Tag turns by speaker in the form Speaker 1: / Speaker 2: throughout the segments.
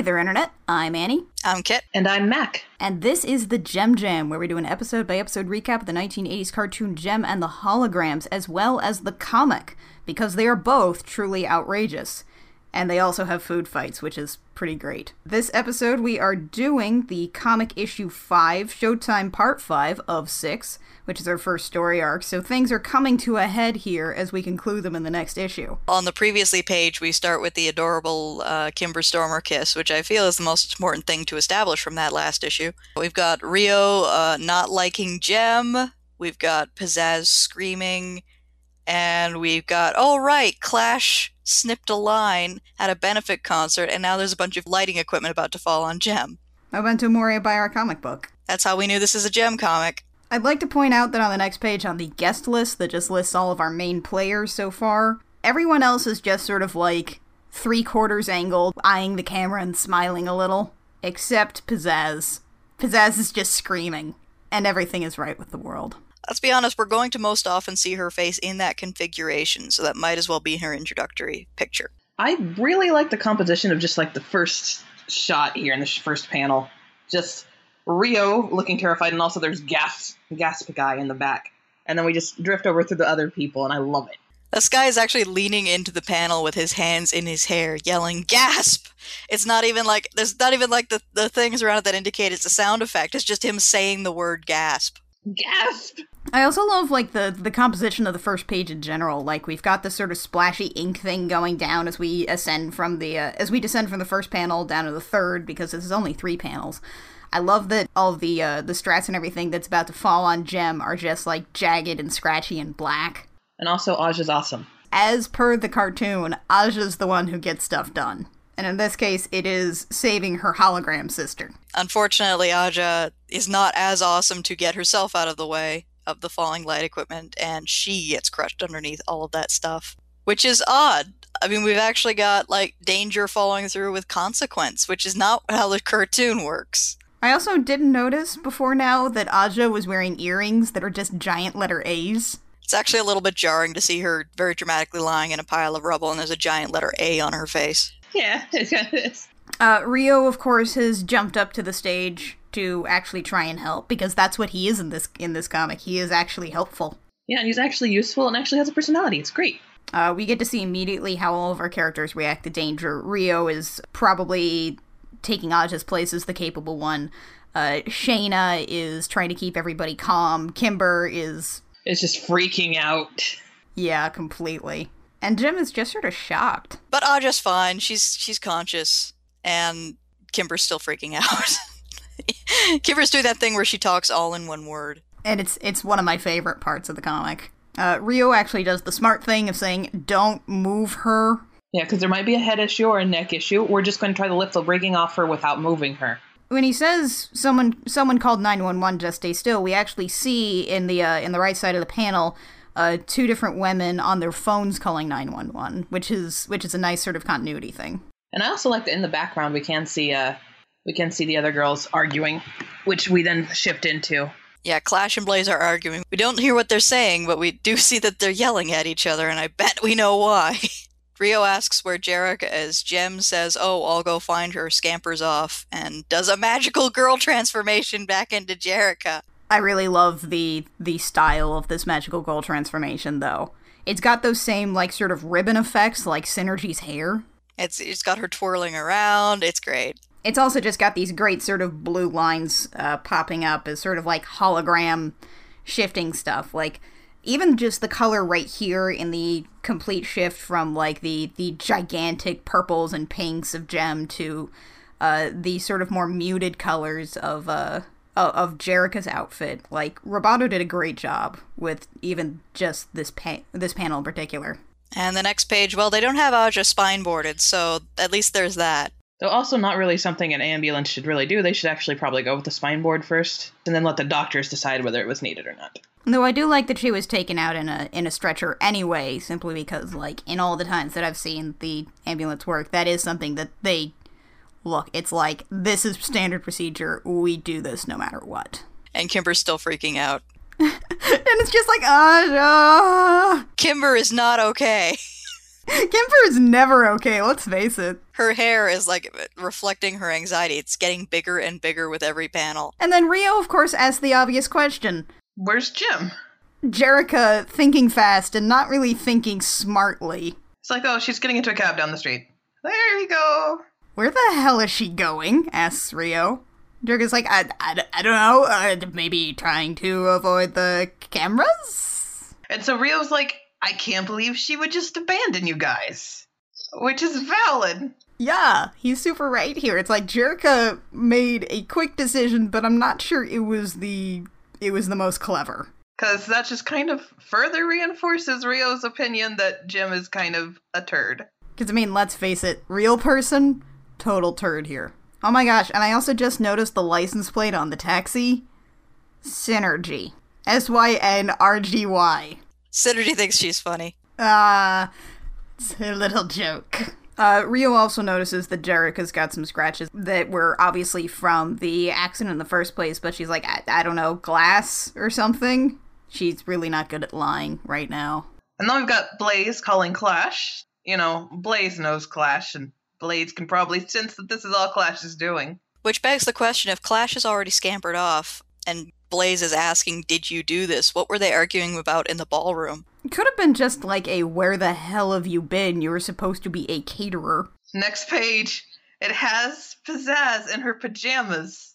Speaker 1: Hey there, Internet. I'm Annie.
Speaker 2: I'm Kit.
Speaker 3: And I'm Mac.
Speaker 1: And this is the Jem Jam, where we do an episode by episode recap of the 1980s cartoon Jem and the Holograms, as well as the comic, because they are both truly outrageous. And they also have food fights, which is pretty great. This episode, we are doing the comic issue 5, Showtime Part 5 of 6, which is our first story arc, so things are coming to a head here as we conclude them in the next issue.
Speaker 2: On the previously page, we start with the adorable uh, Kimber Stormer kiss, which I feel is the most important thing to establish from that last issue. We've got Rio uh, not liking Jem, we've got Pizzazz screaming, and we've got, oh right, Clash snipped a line at a benefit concert, and now there's a bunch of lighting equipment about to fall on Jem.
Speaker 1: Memento Mori by our comic book.
Speaker 2: That's how we knew this is a Jem comic.
Speaker 1: I'd like to point out that on the next page on the guest list that just lists all of our main players so far, everyone else is just sort of like three quarters angled, eyeing the camera and smiling a little, except Pizzazz. Pizzazz is just screaming, and everything is right with the world.
Speaker 2: Let's be honest, we're going to most often see her face in that configuration, so that might as well be her introductory picture.
Speaker 3: I really like the composition of just like the first shot here in the first panel. Just Rio looking terrified, and also there's Gasp, Gasp guy in the back. And then we just drift over through the other people, and I love it.
Speaker 2: This guy is actually leaning into the panel with his hands in his hair, yelling, Gasp! It's not even like, there's not even like the, the things around it that indicate it's a sound effect. It's just him saying the word gasp.
Speaker 3: Gasp!
Speaker 1: I also love like the the composition of the first page in general. Like we've got this sort of splashy ink thing going down as we ascend from the uh, as we descend from the first panel down to the third because this is only three panels. I love that all the uh, the strats and everything that's about to fall on Jem are just like jagged and scratchy and black.
Speaker 3: And also, Aja's awesome.
Speaker 1: As per the cartoon, Aja's the one who gets stuff done. And in this case, it is saving her hologram sister.
Speaker 2: Unfortunately, Aja is not as awesome to get herself out of the way of the falling light equipment, and she gets crushed underneath all of that stuff, which is odd. I mean, we've actually got like danger following through with consequence, which is not how the cartoon works.
Speaker 1: I also didn't notice before now that Aja was wearing earrings that are just giant letter A's.
Speaker 2: It's actually a little bit jarring to see her very dramatically lying in a pile of rubble and there's a giant letter A on her face.
Speaker 3: Yeah, it is.
Speaker 1: Uh, Rio, of course, has jumped up to the stage to actually try and help because that's what he is in this in this comic. He is actually helpful.
Speaker 3: Yeah, and he's actually useful and actually has a personality. It's great.
Speaker 1: Uh, we get to see immediately how all of our characters react to danger. Rio is probably taking Aja's place as the capable one. Uh, Shana is trying to keep everybody calm. Kimber is.
Speaker 3: It's just freaking out.
Speaker 1: Yeah, completely. And Jem is just sort of shocked.
Speaker 2: But Aja's fine. She's she's conscious, and Kimber's still freaking out. Kimber's do that thing where she talks all in one word,
Speaker 1: and it's it's one of my favorite parts of the comic. Uh, Rio actually does the smart thing of saying, "Don't move her."
Speaker 3: Yeah, because there might be a head issue or a neck issue. We're just going to try to lift the rigging off her without moving her.
Speaker 1: When he says someone someone called nine one one, just stay still, we actually see in the uh, in the right side of the panel uh, two different women on their phones calling 911, which is which is a nice sort of continuity thing.
Speaker 3: And I also like that in the background we can see uh we can see the other girls arguing, which we then shift into.
Speaker 2: Yeah, Clash and Blaze are arguing. We don't hear what they're saying, but we do see that they're yelling at each other, and I bet we know why. Rio asks where Jerrica is. Jem says, Oh, I'll go find her, scampers off, and does a magical girl transformation back into Jerrica.
Speaker 1: I really love the the style of this magical girl transformation though. It's got those same like sort of ribbon effects like Synergy's hair.
Speaker 2: It's it's got her twirling around. It's great.
Speaker 1: It's also just got these great sort of blue lines uh, popping up as sort of like hologram shifting stuff. Like even just the color right here in the complete shift from like the the gigantic purples and pinks of Jem to uh, the sort of more muted colors of uh, of Jerrica's outfit. Like Robado did a great job with even just this pa- this panel in particular.
Speaker 2: And the next page, well, they don't have Aja spine boarded, so at least there's that.
Speaker 3: Though also not really something an ambulance should really do. They should actually probably go with the spine board first, and then let the doctors decide whether it was needed or not.
Speaker 1: Though I do like that she was taken out in a in a stretcher anyway, simply because like in all the times that I've seen the ambulance work, that is something that they look, it's like this is standard procedure. We do this no matter what.
Speaker 2: And Kimber's still freaking out.
Speaker 1: and it's just like, Aja.
Speaker 2: Kimber is not okay.
Speaker 1: Kimber is never okay, let's face it.
Speaker 2: Her hair is like reflecting her anxiety. It's getting bigger and bigger with every panel.
Speaker 1: And then Rio, of course, asks the obvious question.
Speaker 3: Where's Jem?
Speaker 1: Jerrica thinking fast and not really thinking smartly.
Speaker 3: It's like, oh, she's getting into a cab down the street. There you go.
Speaker 1: Where the hell is she going? asks Rio. Jerrica's like, I, I, I don't know, uh, maybe trying to avoid the cameras?
Speaker 3: And so Rio's like, I can't believe she would just abandon you guys. Which is valid.
Speaker 1: Yeah, he's super right here. It's like Jerrica made a quick decision, but I'm not sure it was the it was the most clever.
Speaker 3: Because that just kind of further reinforces Rio's opinion that Jem is kind of a turd.
Speaker 1: Because, I mean, let's face it, real person, total turd here. Oh my gosh, and I also just noticed the license plate on the taxi Synergy. S Y N R G Y.
Speaker 2: Synergy thinks she's funny.
Speaker 1: Ah, uh, it's a little joke. Uh, Rio also notices that Jerrica's got some scratches that were obviously from the accident in the first place, but she's like, I, I don't know, glass or something. She's really not good at lying right now.
Speaker 3: And then we've got Blaze calling Clash. You know, Blaze knows Clash, and Blaze can probably sense that this is all Clash is doing.
Speaker 2: Which begs the question if Clash has already scampered off and Blaze is asking, Did you do this? What were they arguing about in the ballroom?
Speaker 1: It could have been just like a Where the hell have you been? You were supposed to be a caterer.
Speaker 3: Next page. It has Pizzazz in her pajamas,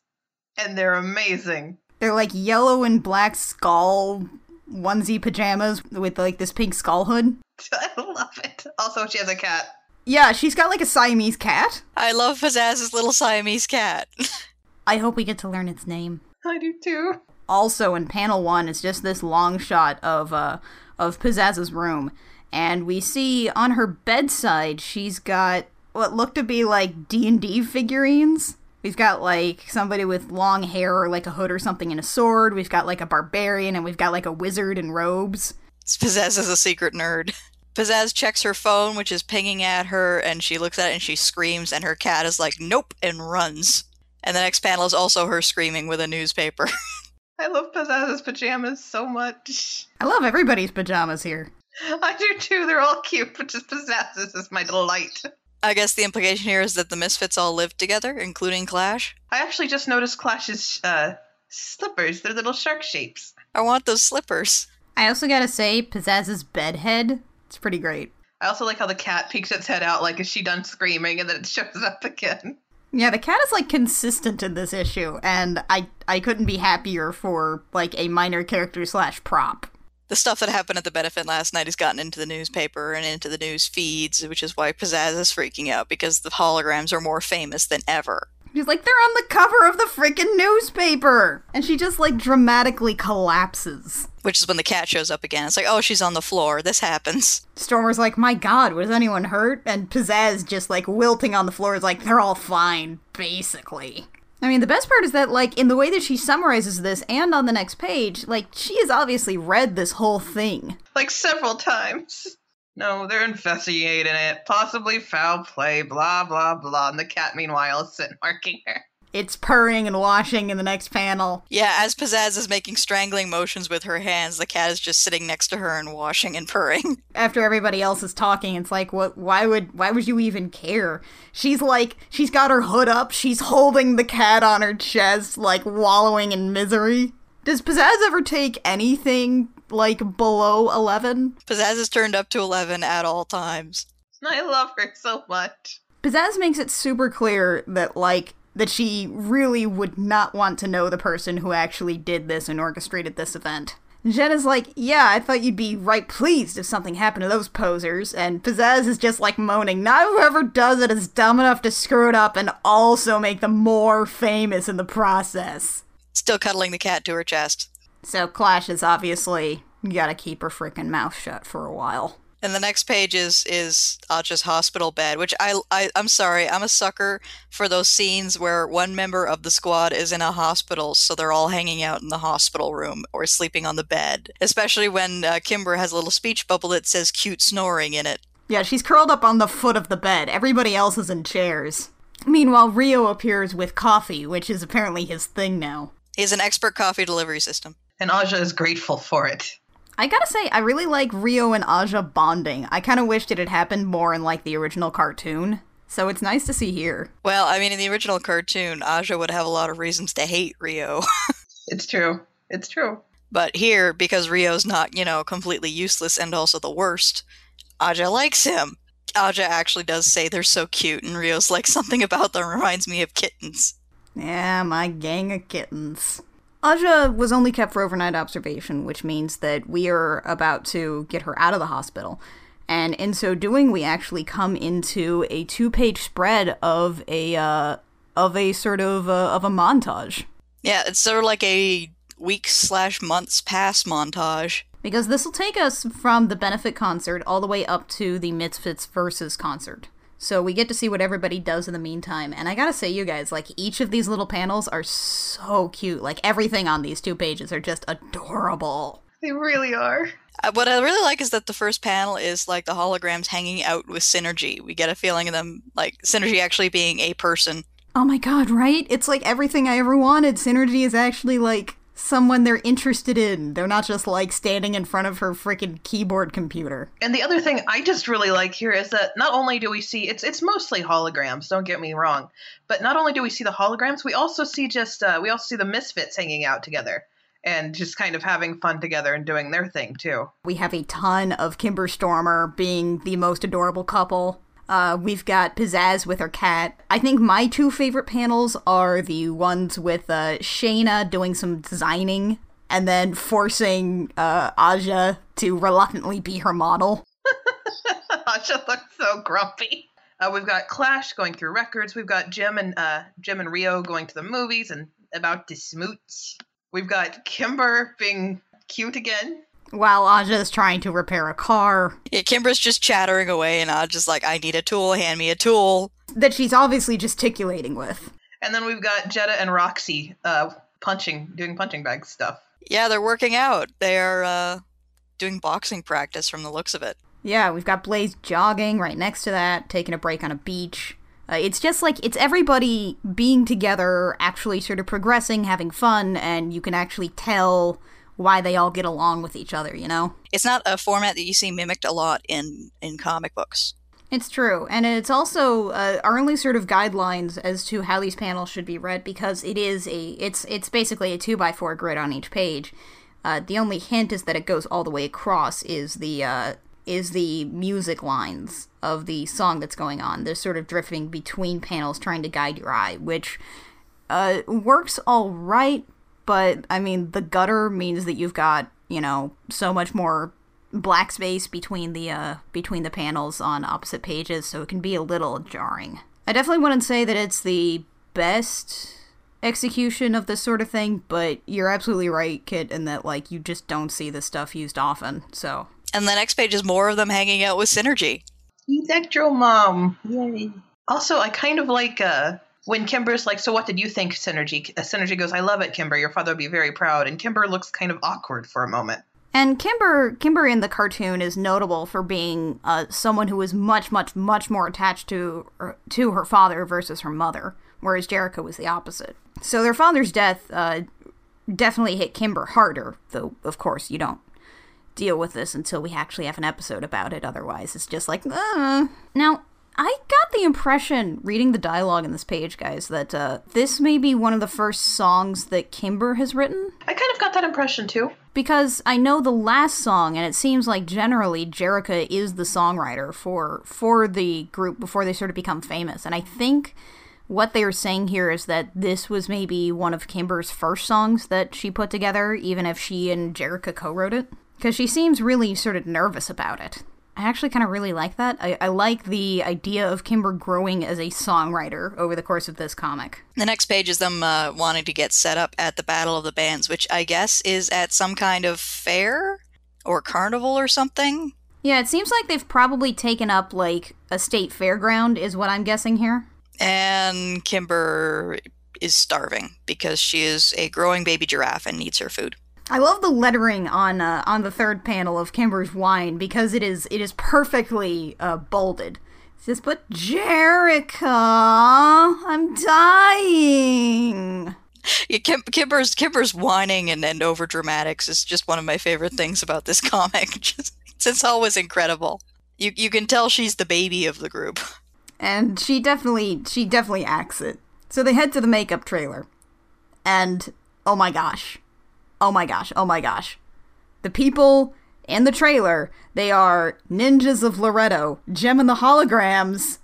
Speaker 3: and they're amazing.
Speaker 1: They're like yellow and black skull onesie pajamas with like this pink skull hood.
Speaker 3: I love it. Also, she has a cat.
Speaker 1: Yeah, she's got like a Siamese cat.
Speaker 2: I love Pizzazz's little Siamese cat.
Speaker 1: I hope we get to learn its name.
Speaker 3: I do too.
Speaker 1: Also, in panel one, it's just this long shot of uh of Pizzazz's room, and we see on her bedside she's got what look to be like D and D figurines. We've got like somebody with long hair or like a hood or something and a sword. We've got like a barbarian, and we've got like a wizard in robes.
Speaker 2: Pizzazz is a secret nerd. Pizzazz checks her phone, which is pinging at her, and she looks at it and she screams, and her cat is like, nope, and runs. And the next panel is also her screaming with a newspaper.
Speaker 3: I love Pizzazz's pajamas so much.
Speaker 1: I love everybody's pajamas here.
Speaker 3: I do too. They're all cute, but just Pizzazz's is my delight.
Speaker 2: I guess the implication here is that the Misfits all live together, including Clash.
Speaker 3: I actually just noticed Clash's uh, slippers. They're little shark shapes.
Speaker 2: I want those slippers.
Speaker 1: I also gotta say, Pizzazz's bed head, it's pretty great.
Speaker 3: I also like how the cat peeks its head out like is she done screaming and then it shows up again.
Speaker 1: Yeah, the cat is like consistent in this issue, and I I couldn't be happier for like a minor character slash prop.
Speaker 2: The stuff that happened at the benefit last night has gotten into the newspaper and into the news feeds, which is why Pizzazz is freaking out because the holograms are more famous than ever.
Speaker 1: She's like, they're on the cover of the freaking newspaper! And she just like dramatically collapses.
Speaker 2: Which is when the cat shows up again. It's like, oh, she's on the floor. This happens.
Speaker 1: Stormer's like, my god, was anyone hurt? And Pizzazz just like wilting on the floor is like, they're all fine, basically. I mean, the best part is that, like, in the way that she summarizes this and on the next page, like, she has obviously read this whole thing.
Speaker 3: Like several times. No, they're investigating it. Possibly foul play, blah, blah, blah. And the cat, meanwhile, is sitting marking her.
Speaker 1: It's purring and washing in the next panel.
Speaker 2: Yeah, as Pizzazz is making strangling motions with her hands, the cat is just sitting next to her and washing and purring.
Speaker 1: After everybody else is talking, it's like, what? Why would? Why would you even care? She's like, she's got her hood up. She's holding the cat on her chest, like wallowing in misery. Does Pizzazz ever take anything like below eleven?
Speaker 2: Pizzazz is turned up to eleven at all times.
Speaker 3: I love her so much.
Speaker 1: Pizzazz makes it super clear that like that she really would not want to know the person who actually did this and orchestrated this event. Jen is like, yeah, I thought you'd be right pleased if something happened to those posers. And Pizzazz is just like moaning, not whoever does it is dumb enough to screw it up and also make them more famous in the process.
Speaker 2: Still cuddling the cat to her chest.
Speaker 1: So Clash is obviously gotta keep her freaking mouth shut for a while.
Speaker 2: And the next page is is Aja's hospital bed, which I, I I'm sorry, I'm a sucker for those scenes where one member of the squad is in a hospital, so they're all hanging out in the hospital room or sleeping on the bed. Especially when uh, Kimber has a little speech bubble that says "cute snoring" in it.
Speaker 1: Yeah, she's curled up on the foot of the bed. Everybody else is in chairs. Meanwhile, Rio appears with coffee, which is apparently his thing now.
Speaker 2: He's an expert coffee delivery system.
Speaker 3: And Aja is grateful for it.
Speaker 1: I gotta say, I really like Rio and Aja bonding. I kind of wished it had happened more in like the original cartoon. So it's nice to see here.
Speaker 2: Well, I mean, in the original cartoon, Aja would have a lot of reasons to hate Rio.
Speaker 3: It's true. It's true.
Speaker 2: but here, because Rio's not, you know, completely useless and also the worst, Aja likes him. Aja actually does say they're so cute, and Rio's like, something about them reminds me of kittens.
Speaker 1: Yeah, my gang of kittens. Aja was only kept for overnight observation, which means that we are about to get her out of the hospital. And in so doing, we actually come into a two-page spread of a uh, of a sort of uh, of a montage.
Speaker 2: Yeah, it's sort of like a weeks slash months past montage.
Speaker 1: Because this will take us from the benefit concert all the way up to the Misfits versus concert. So we get to see what everybody does in the meantime. And I gotta say, you guys, like, each of these little panels are so cute. Like, everything on these two pages are just adorable.
Speaker 3: They really are.
Speaker 2: Uh, what I really like is that the first panel is like the holograms hanging out with Synergy. We get a feeling of them, like Synergy actually being a person.
Speaker 1: Oh my god, right? It's like everything I ever wanted. Synergy is actually like someone they're interested in. They're not just like standing in front of her freaking keyboard computer.
Speaker 3: And the other thing I just really like here is that not only do we see it's it's mostly holograms, don't get me wrong, but not only do we see the holograms, we also see just uh, we also see the misfits hanging out together and just kind of having fun together and doing their thing too.
Speaker 1: We have a ton of Kimber Stormer being the most adorable couple. Uh, we've got Pizzazz with her cat. I think my two favorite panels are the ones with uh, Shana doing some designing and then forcing uh, Aja to reluctantly be her model.
Speaker 3: Aja looks so grumpy. Uh, we've got Clash going through records. We've got Jem and uh, Jem and Rio going to the movies and about to smooch. We've got Kimber being cute again.
Speaker 1: While Aja is trying to repair a car
Speaker 2: Yeah, Kimber's just chattering away, and I'm just like, I need a tool, hand me a tool.
Speaker 1: that she's obviously gesticulating with.
Speaker 3: And then we've got Jetta and Roxy uh, punching, doing punching bag stuff.
Speaker 2: Yeah, they're working out. They are uh, doing boxing practice from the looks of it.
Speaker 1: Yeah, we've got Blaze jogging right next to that, taking a break on a beach. Uh, it's just like it's everybody being together, actually sort of progressing, having fun, and you can actually tell why they all get along with each other, you know?
Speaker 2: It's not a format that you see mimicked a lot in, in comic books.
Speaker 1: It's true, and it's also uh, our only sort of guidelines as to how these panels should be read because it is a it's it's basically a two by four grid on each page. Uh, the only hint is that it goes all the way across is the uh, is the music lines of the song that's going on. They're sort of drifting between panels, trying to guide your eye, which uh, works all right. But I mean, the gutter means that you've got you know so much more black space between the uh between the panels on opposite pages so it can be a little jarring i definitely wouldn't say that it's the best execution of this sort of thing but you're absolutely right kit in that like you just don't see this stuff used often so
Speaker 2: And the next page is more of them hanging out with Synergy.
Speaker 3: Electro Mom. Yay. Also, I kind of like uh, when Kimber's like, So what did you think, Synergy? Uh, Synergy goes, I love it, Kimber. Your father would be very proud. And Kimber looks kind of awkward for a moment.
Speaker 1: And Kimber, Kimber in the cartoon is notable for being uh, someone who is much, much, much more attached to to her father versus her mother, whereas Jerrica was the opposite. So their father's death uh, definitely hit Kimber harder, though of course you don't deal with this until we actually have an episode about it. Otherwise, it's just like, uh. now. I got the impression reading the dialogue in this page, guys, that uh, this may be one of the first songs that Kimber has written
Speaker 3: I kind of got that impression too.
Speaker 1: because I know the last song, and it seems like generally Jerrica is the songwriter for for the group before they sort of become famous. And I think what they were saying here is that this was maybe one of Kimber's first songs that she put together, even if she and Jerrica co-wrote it, because she seems really sort of nervous about it. I actually kind of really like that. I, I like the idea of Kimber growing as a songwriter over the course of this comic.
Speaker 2: The next page is them uh, wanting to get set up at the Battle of the Bands, which I guess is at some kind of fair or carnival or something.
Speaker 1: Yeah, it seems like they've probably taken up like a state fairground, is what I'm guessing here.
Speaker 2: And Kimber is starving because she is a growing baby giraffe and needs her food.
Speaker 1: I love the lettering on uh, on the third panel of Kimber's whine because it is it is perfectly uh, bolded. It says, "But Jerrica, I'm dying."
Speaker 2: Yeah, Kim- Kimber's Kimber's whining and, and over dramatics is just one of my favorite things about this comic. Just, it's always incredible. You you can tell she's the baby of the group.
Speaker 1: and she definitely she definitely acts it. So they head to the makeup trailer, and oh my gosh, oh my gosh, oh my gosh, the people and the trailer they are ninjas of Loretto, Jem and the holograms,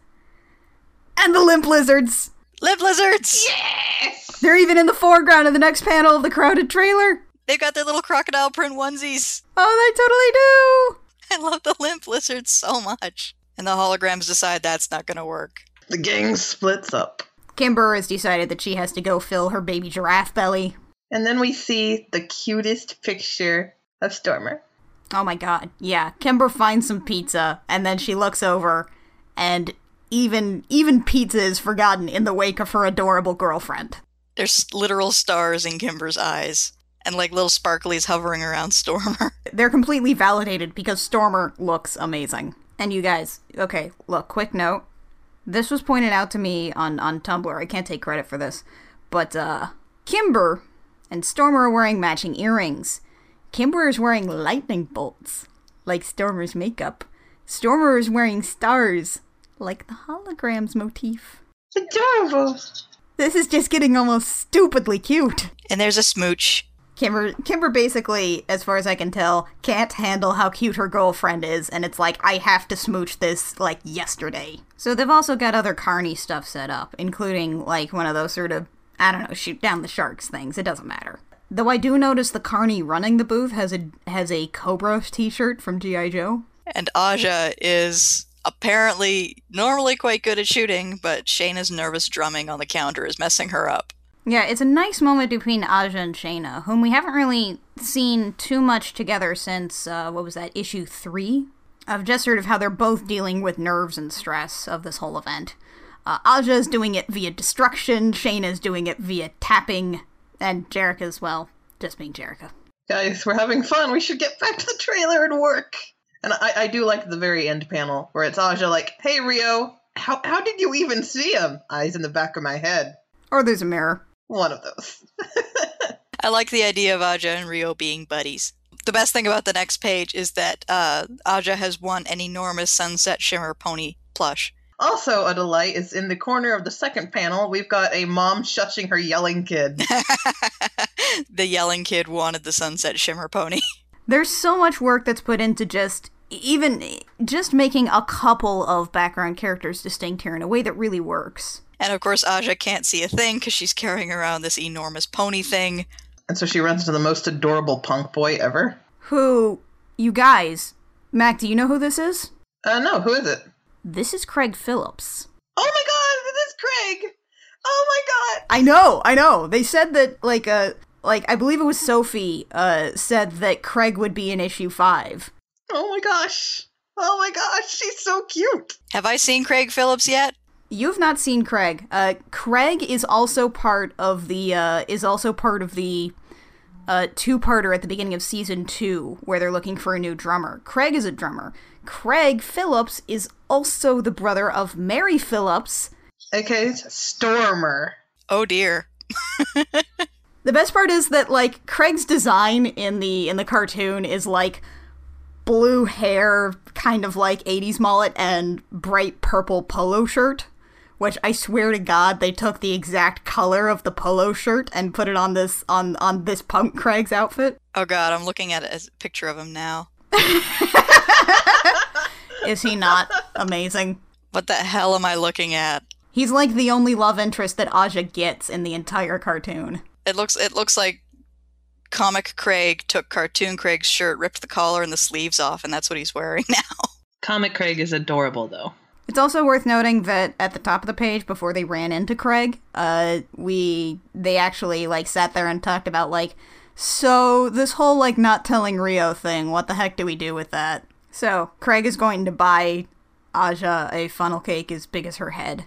Speaker 1: and the limp lizards.
Speaker 2: Limp lizards!
Speaker 3: Yes!
Speaker 1: They're even in the foreground of the next panel of the crowded trailer.
Speaker 2: They've got their little crocodile print onesies.
Speaker 1: Oh, they totally do.
Speaker 2: I love the limp lizards so much. And the holograms decide that's not gonna work.
Speaker 3: The gang splits up.
Speaker 1: Kimber has decided that she has to go fill her baby giraffe belly.
Speaker 3: And then we see the cutest picture of Stormer.
Speaker 1: Oh my god. Yeah, Kimber finds some pizza and then she looks over and even even pizza is forgotten in the wake of her adorable girlfriend.
Speaker 2: There's literal stars in Kimber's eyes. And like little sparklies hovering around Stormer.
Speaker 1: They're completely validated because Stormer looks amazing. And you guys, okay, look, quick note. This was pointed out to me on on Tumblr. I can't take credit for this. But uh Kimber and Stormer are wearing matching earrings. Kimber is wearing lightning bolts, like Stormer's makeup. Stormer is wearing stars, like the holograms motif.
Speaker 3: Adorable.
Speaker 1: This is just getting almost stupidly cute.
Speaker 2: And there's a smooch.
Speaker 1: Kimber, Kimber basically, as far as I can tell, can't handle how cute her girlfriend is, and it's like, I have to smooch this, like, yesterday. So they've also got other carny stuff set up, including, like, one of those sort of, I don't know, shoot down the sharks things. It doesn't matter. Though I do notice the carny running the booth has a has a Cobra t-shirt from G.I. Joe.
Speaker 2: And Aja is apparently normally quite good at shooting, but Shana's nervous drumming on the counter is messing her up.
Speaker 1: Yeah, it's a nice moment between Aja and Shana, whom we haven't really seen too much together since, uh, what was that, issue three? Of just sort of how they're both dealing with nerves and stress of this whole event. Uh, Aja is doing it via destruction, Shana's doing it via tapping, and Jerrica as well, just being Jerrica.
Speaker 3: Guys, we're having fun. We should get back to the trailer and work. And I, I do like the very end panel where it's Aja like, hey, Rio, how, how did you even see him? Eyes in the back of my head.
Speaker 1: Or there's a mirror.
Speaker 3: One of those.
Speaker 2: I like the idea of Aja and Rio being buddies. The best thing about the next page is that uh, Aja has won an enormous Sunset Shimmer pony plush.
Speaker 3: Also, a delight is in the corner of the second panel, we've got a mom shushing her yelling kid.
Speaker 2: the yelling kid wanted the Sunset Shimmer pony.
Speaker 1: There's so much work that's put into just even just making a couple of background characters distinct here in a way that really works.
Speaker 2: And of course, Aja can't see a thing because she's carrying around this enormous pony thing.
Speaker 3: And so she runs into the most adorable punk boy ever.
Speaker 1: Who, you guys, Mac, do you know who this is?
Speaker 3: Uh, no, who is it?
Speaker 1: This is Craig Phillips.
Speaker 3: Oh my god, this is Craig! Oh my god!
Speaker 1: I know, I know. They said that, like, uh, like, I believe it was Sophie, uh, said that Craig would be in issue five.
Speaker 3: Oh my gosh! Oh my gosh, she's so cute!
Speaker 2: Have I seen Craig Phillips yet?
Speaker 1: You've not seen Craig. Uh, Craig is also part of the uh, is also part of the uh, two-parter at the beginning of season two, where they're looking for a new drummer. Craig is a drummer. Craig Phillips is also the brother of Mary Phillips.
Speaker 3: Okay, Stormer.
Speaker 2: Oh dear.
Speaker 1: the best part is that like Craig's design in the in the cartoon is like blue hair, kind of like 80s mullet and bright purple polo shirt which I swear to God they took the exact color of the polo shirt and put it on this on on this punk Craig's outfit.
Speaker 2: Oh God, I'm looking at a picture of him now.
Speaker 1: Is he not amazing?
Speaker 2: What the hell am I looking at?
Speaker 1: He's like the only love interest that Aja gets in the entire cartoon.
Speaker 2: It looks it looks like comic Craig took cartoon Craig's shirt, ripped the collar and the sleeves off, and that's what he's wearing now.
Speaker 3: Comic Craig is adorable though.
Speaker 1: It's also worth noting that at the top of the page, before they ran into Craig, uh, we they actually like sat there and talked about like, so this whole like not telling Rio thing. What the heck do we do with that? So Craig is going to buy Aja a funnel cake as big as her head.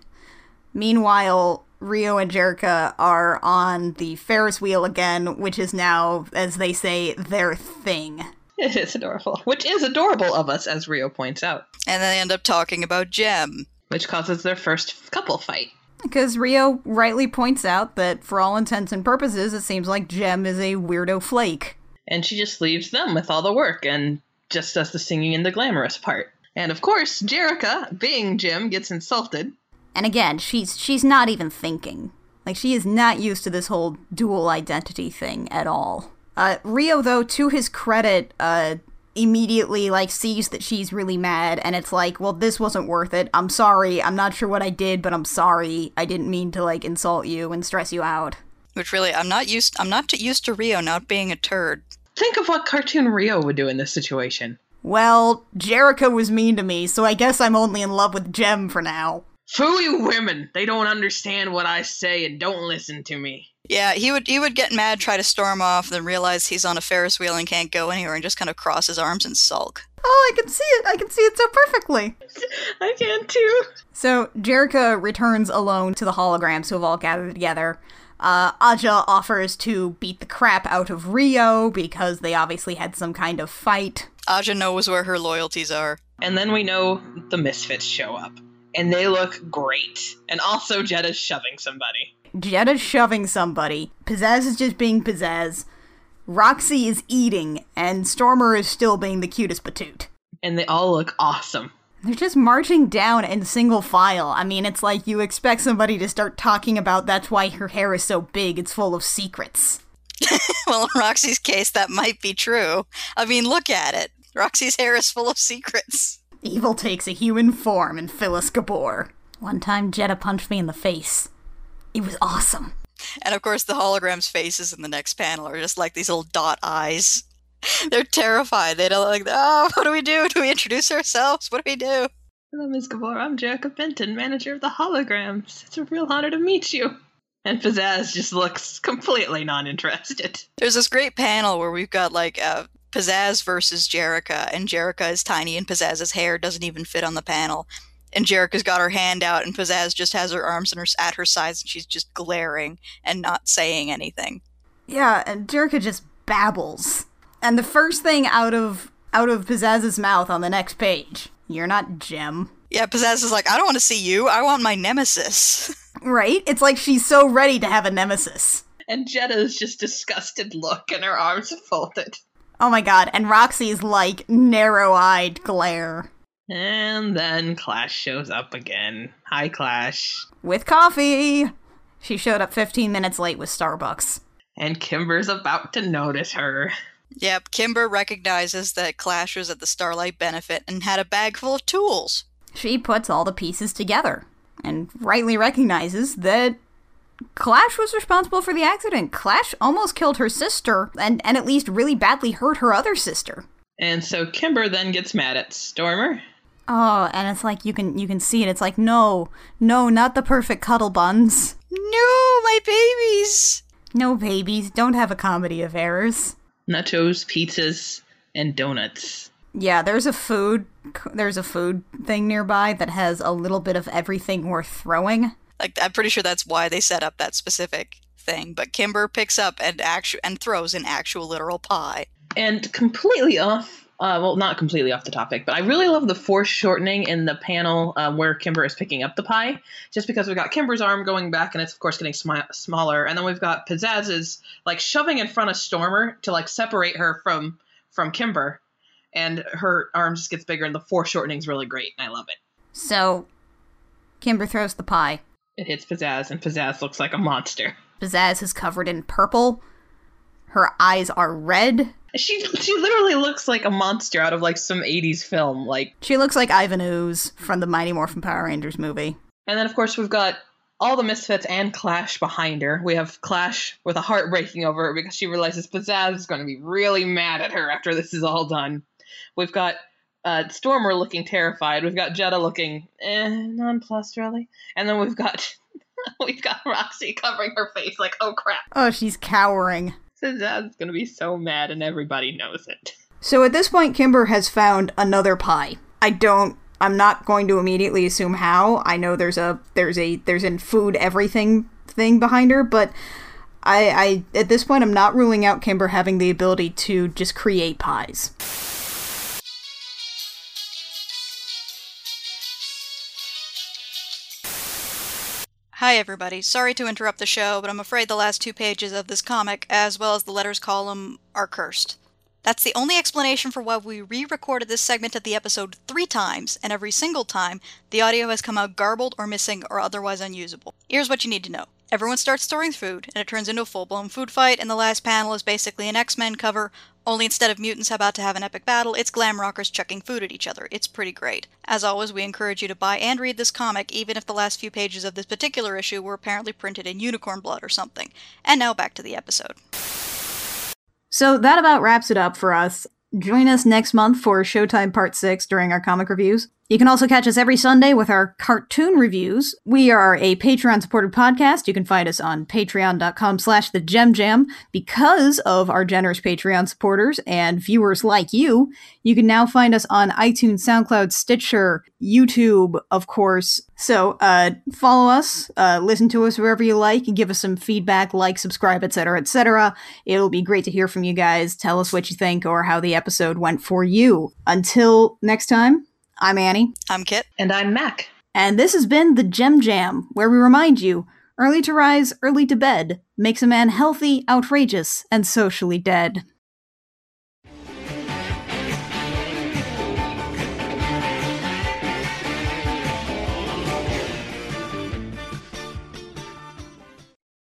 Speaker 1: Meanwhile, Rio and Jerrica are on the Ferris wheel again, which is now, as they say, their thing.
Speaker 3: It is adorable. Which is adorable of us, as Rio points out.
Speaker 2: And they end up talking about Jem.
Speaker 3: Which causes their first couple fight.
Speaker 1: Because Rio rightly points out that, for all intents and purposes, it seems like Jem is a weirdo flake.
Speaker 3: And she just leaves them with all the work and just does the singing and the glamorous part. And of course, Jerrica, being Jem, gets insulted.
Speaker 1: And again, she's she's not even thinking. Like she is not used to this whole dual identity thing at all. Uh, Rio, though, to his credit, uh, immediately like sees that she's really mad, and it's like, well, this wasn't worth it. I'm sorry. I'm not sure what I did, but I'm sorry. I didn't mean to like insult you and stress you out.
Speaker 2: Which really, I'm not used. I'm not used to Rio not being a turd.
Speaker 3: Think of what cartoon Rio would do in this situation.
Speaker 1: Well, Jerrica was mean to me, so I guess I'm only in love with Jem for now.
Speaker 3: Fooey women! They don't understand what I say and don't listen to me.
Speaker 2: Yeah, he would he would get mad, try to storm off, then realize he's on a Ferris wheel and can't go anywhere, and just kind of cross his arms and sulk.
Speaker 1: Oh, I can see it. I can see it so perfectly.
Speaker 3: I can too.
Speaker 1: So Jerrica returns alone to the holograms who have all gathered together. Uh, Aja offers to beat the crap out of Rio because they obviously had some kind of fight.
Speaker 2: Aja knows where her loyalties are.
Speaker 3: And then we know the Misfits show up. And they look great. And also Jetta's shoving somebody.
Speaker 1: Jetta's shoving somebody. Pizzazz is just being Pizzazz. Roxy is eating, and Stormer is still being the cutest patoot.
Speaker 3: And they all look awesome.
Speaker 1: They're just marching down in single file. I mean, it's like you expect somebody to start talking about that's why her hair is so big, it's full of secrets.
Speaker 2: well, in Roxy's case, that might be true. I mean, look at it. Roxy's hair is full of secrets.
Speaker 1: Evil takes a human form in Phyllis Gabor. One time, Jetta punched me in the face. It was awesome.
Speaker 2: And of course, the hologram's faces in the next panel are just like these little dot eyes. They're terrified. They don't like, oh, what do we do? Do we introduce ourselves? What do we do?
Speaker 3: Hello, Ms. Gabor. I'm Jerrica Benton, manager of the holograms. It's a real honor to meet you. And Pizzazz just looks completely non interested.
Speaker 2: There's this great panel where we've got like uh, Pizzazz versus Jerrica, and Jerrica is tiny, and Pizzazz's hair doesn't even fit on the panel. And Jerrica's got her hand out, and Pizzazz just has her arms her, at her sides, and she's just glaring and not saying anything.
Speaker 1: Yeah, and Jerrica just babbles. And the first thing out of out of Pizzazz's mouth on the next page, you're not Jem.
Speaker 2: Yeah, Pizzazz is like, I don't want to see you. I want my nemesis.
Speaker 1: Right? It's like she's so ready to have a nemesis.
Speaker 3: And Jetta's just disgusted look and her arms folded.
Speaker 1: Oh my god, and Roxy's like narrow eyed glare.
Speaker 3: And then Clash shows up again. Hi, Clash.
Speaker 1: With coffee! She showed up 15 minutes late with Starbucks.
Speaker 3: And Kimber's about to notice her.
Speaker 2: Yep, Kimber recognizes that Clash was at the Starlight Benefit and had a bag full of tools.
Speaker 1: She puts all the pieces together and rightly recognizes that Clash was responsible for the accident. Clash almost killed her sister and, and at least really badly hurt her other sister.
Speaker 3: And so Kimber then gets mad at Stormer.
Speaker 1: Oh, and it's like you can you can see it. It's like no, no, not the perfect cuddle buns.
Speaker 2: No, my babies.
Speaker 1: No babies. Don't have a comedy of errors.
Speaker 3: Nachos, pizzas, and donuts.
Speaker 1: Yeah, there's a food there's a food thing nearby that has a little bit of everything worth throwing.
Speaker 2: Like I'm pretty sure that's why they set up that specific thing. But Kimber picks up and actu- and throws an actual literal pie.
Speaker 3: And completely off uh, well, not completely off the topic, but I really love the foreshortening in the panel uh, where Kimber is picking up the pie, just because we've got Kimber's arm going back and it's of course getting sm- smaller, and then we've got Pizzazz's like shoving in front of Stormer to like separate her from from Kimber, and her arm just gets bigger, and the foreshortening is really great, and I love it.
Speaker 1: So, Kimber throws the pie.
Speaker 3: It hits Pizzazz, and Pizzazz looks like a monster.
Speaker 1: Pizzazz is covered in purple. Her eyes are red.
Speaker 3: She she literally looks like a monster out of like some 80s film. Like
Speaker 1: she looks like Ivan Ooze from the Mighty Morphin Power Rangers movie.
Speaker 3: And then of course we've got all the Misfits and Clash behind her. We have Clash with a heart breaking over her because she realizes Pizzazz is going to be really mad at her after this is all done. We've got uh, Stormer looking terrified. We've got Jetta looking eh, nonplussed, really. And then we've got we've got Roxy covering her face like, oh crap.
Speaker 1: Oh, she's cowering.
Speaker 3: Pizzazz gonna be so mad, and everybody knows it.
Speaker 1: So at this point, Kimber has found another pie. I don't. I'm not going to immediately assume how. I know there's a there's a there's a food everything thing behind her, but I, I at this point I'm not ruling out Kimber having the ability to just create pies.
Speaker 2: Hi, everybody. Sorry to interrupt the show, but I'm afraid the last two pages of this comic, as well as the letters column, are cursed. That's the only explanation for why we re recorded this segment of the episode three times, and every single time, the audio has come out garbled or missing or otherwise unusable. Here's what you need to know. Everyone starts storing food, and it turns into a full blown food fight, and the last panel is basically an X Men cover, only instead of mutants about to have an epic battle, it's glam rockers chucking food at each other. It's pretty great. As always, we encourage you to buy and read this comic, even if the last few pages of this particular issue were apparently printed in unicorn blood or something. And now back to the episode.
Speaker 1: So that about wraps it up for us. Join us next month for Showtime Part 6 during our comic reviews. You can also catch us every Sunday with our cartoon reviews. We are a Patreon supported podcast. You can find us on patreon.com slash the. Because of our generous Patreon supporters and viewers like you, you can now find us on iTunes, SoundCloud, Stitcher, YouTube, of course. So uh, follow us, uh, listen to us wherever you like, and give us some feedback, like, subscribe, etc., etc. It'll be great to hear from you guys. Tell us what you think or how the episode went for you. Until next time. I'm Annie.
Speaker 2: I'm Kit.
Speaker 3: And I'm Mac.
Speaker 1: And this has been the Jem Jam, where we remind you early to rise, early to bed makes a man healthy, outrageous, and socially dead.